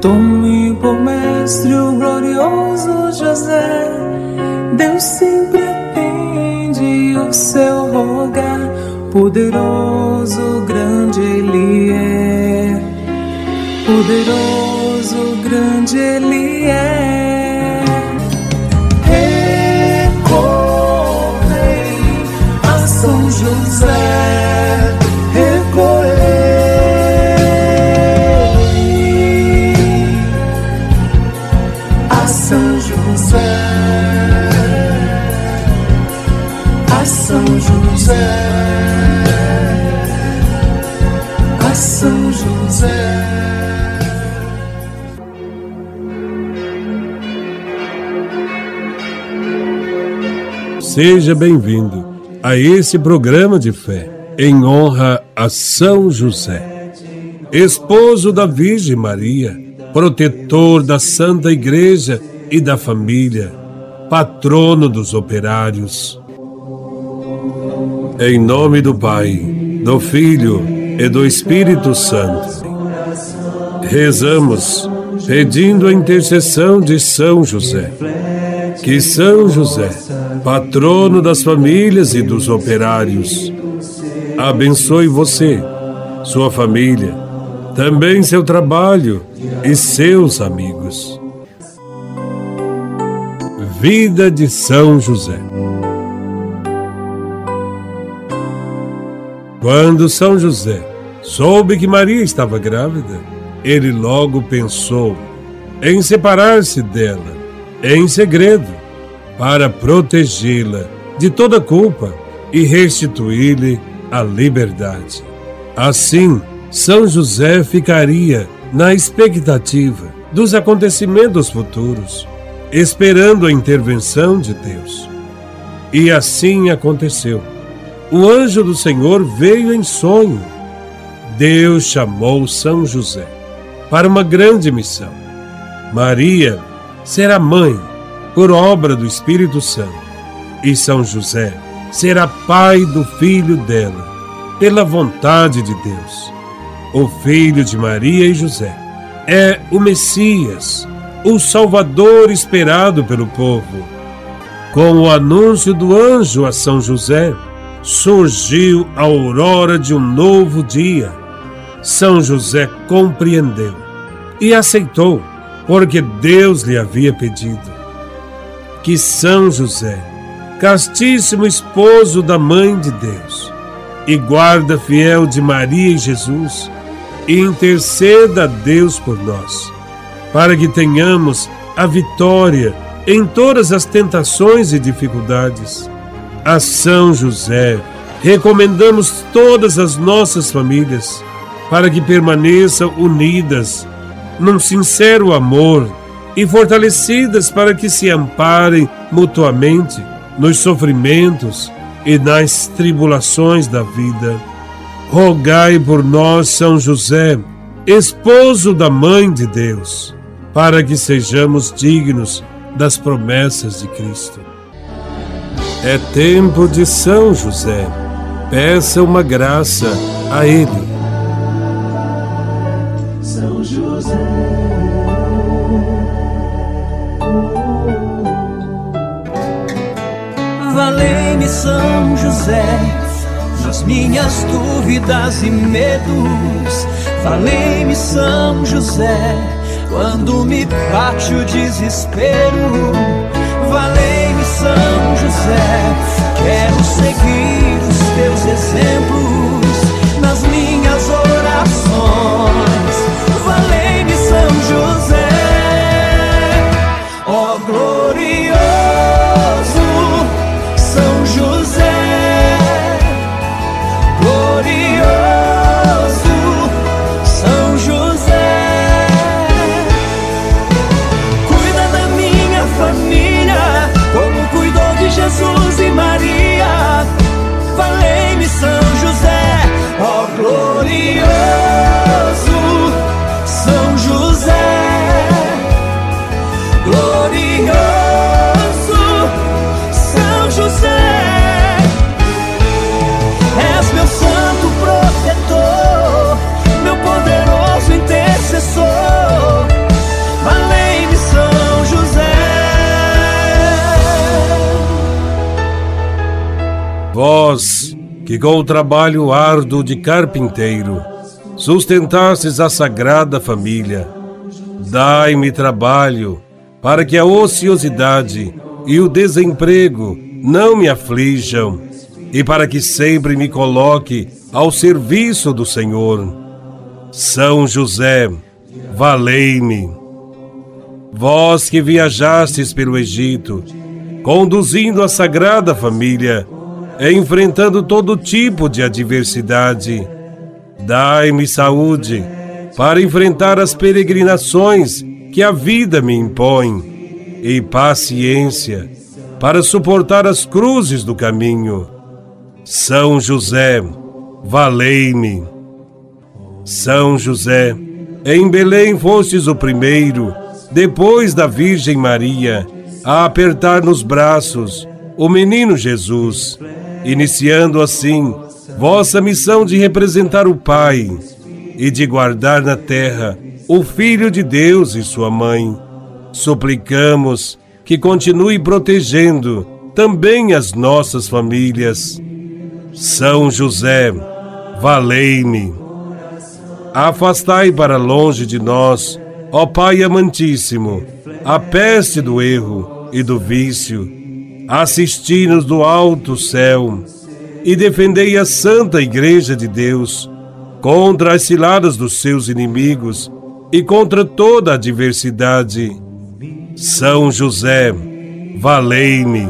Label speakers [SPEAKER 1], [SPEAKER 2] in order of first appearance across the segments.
[SPEAKER 1] Tome por mestre o glorioso José, Deus sempre atende o seu rogar, poderoso, grande Ele é, poderoso, grande Ele é.
[SPEAKER 2] Seja bem-vindo a esse programa de fé em honra a São José, esposo da Virgem Maria, protetor da Santa Igreja e da família, patrono dos operários. Em nome do Pai, do Filho e do Espírito Santo, rezamos pedindo a intercessão de São José. Que São José, patrono das famílias e dos operários, abençoe você, sua família, também seu trabalho e seus amigos. Vida de São José. Quando São José soube que Maria estava grávida, ele logo pensou em separar-se dela em segredo para protegê-la de toda culpa e restituir-lhe a liberdade. Assim, São José ficaria na expectativa dos acontecimentos futuros, esperando a intervenção de Deus. E assim aconteceu. O anjo do Senhor veio em sonho. Deus chamou São José para uma grande missão. Maria será mãe por obra do Espírito Santo, e São José será pai do filho dela, pela vontade de Deus. O filho de Maria e José é o Messias, o Salvador esperado pelo povo. Com o anúncio do anjo a São José, surgiu a aurora de um novo dia. São José compreendeu e aceitou porque Deus lhe havia pedido. Que São José, castíssimo esposo da Mãe de Deus, e guarda fiel de Maria e Jesus, interceda a Deus por nós, para que tenhamos a vitória em todas as tentações e dificuldades. A São José, recomendamos todas as nossas famílias para que permaneçam unidas num sincero amor e fortalecidas para que se amparem mutuamente nos sofrimentos e nas tribulações da vida. Rogai por nós, São José, esposo da Mãe de Deus, para que sejamos dignos das promessas de Cristo. É tempo de São José. Peça uma graça a Ele.
[SPEAKER 1] São José.
[SPEAKER 3] Valei-me São José nas minhas dúvidas e medos. Valei-me São José quando me bate o desespero. Valei-me São José, quero seguir os teus exemplos
[SPEAKER 2] que com o trabalho árduo de carpinteiro sustentasses a sagrada família. Dai-me trabalho para que a ociosidade e o desemprego não me aflijam e para que sempre me coloque ao serviço do Senhor. São José, valei-me. Vós que viajastes pelo Egito, conduzindo a Sagrada Família, enfrentando todo tipo de adversidade, dai-me saúde para enfrentar as peregrinações que a vida me impõe e paciência para suportar as cruzes do caminho. São José, valei-me. São José, em Belém fostes o primeiro, depois da Virgem Maria, a apertar nos braços o menino Jesus, iniciando assim vossa missão de representar o Pai e de guardar na terra o Filho de Deus e sua mãe. Suplicamos que continue protegendo também as nossas famílias. São José, valei-me. Afastai para longe de nós, ó Pai amantíssimo, a peste do erro e do vício. Assisti-nos do alto céu e defendei a santa Igreja de Deus contra as ciladas dos seus inimigos e contra toda a adversidade. São José, valei-me.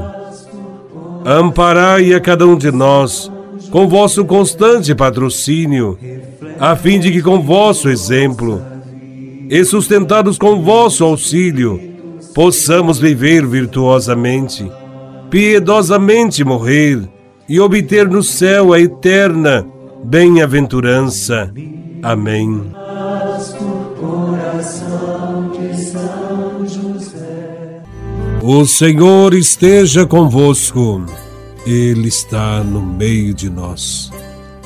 [SPEAKER 2] Amparai a cada um de nós com vosso constante patrocínio, a fim de que com vosso exemplo e sustentados com vosso auxílio, possamos viver virtuosamente, piedosamente morrer e obter no céu a eterna bem-aventurança. Amém. O Senhor esteja convosco, Ele está no meio de nós.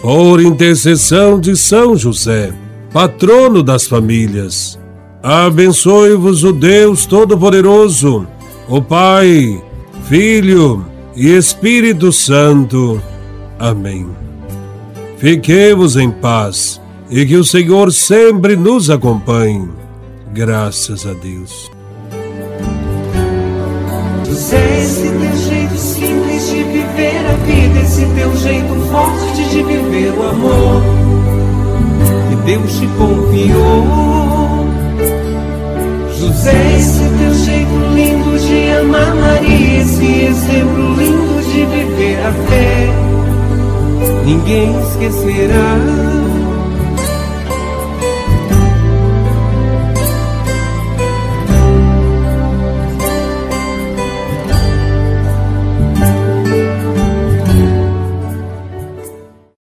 [SPEAKER 2] Por intercessão de São José, patrono das famílias, abençoe-vos o Deus Todo-Poderoso, o Pai, Filho e Espírito Santo. Amém. Fiquemos em paz e que o Senhor sempre nos acompanhe. Graças a Deus.
[SPEAKER 3] Esse teu jeito simples de viver a vida, esse teu jeito forte de viver o amor que Deus te confiou. José, esse teu jeito lindo de amar Maria, esse exemplo lindo de viver a fé, ninguém esquecerá.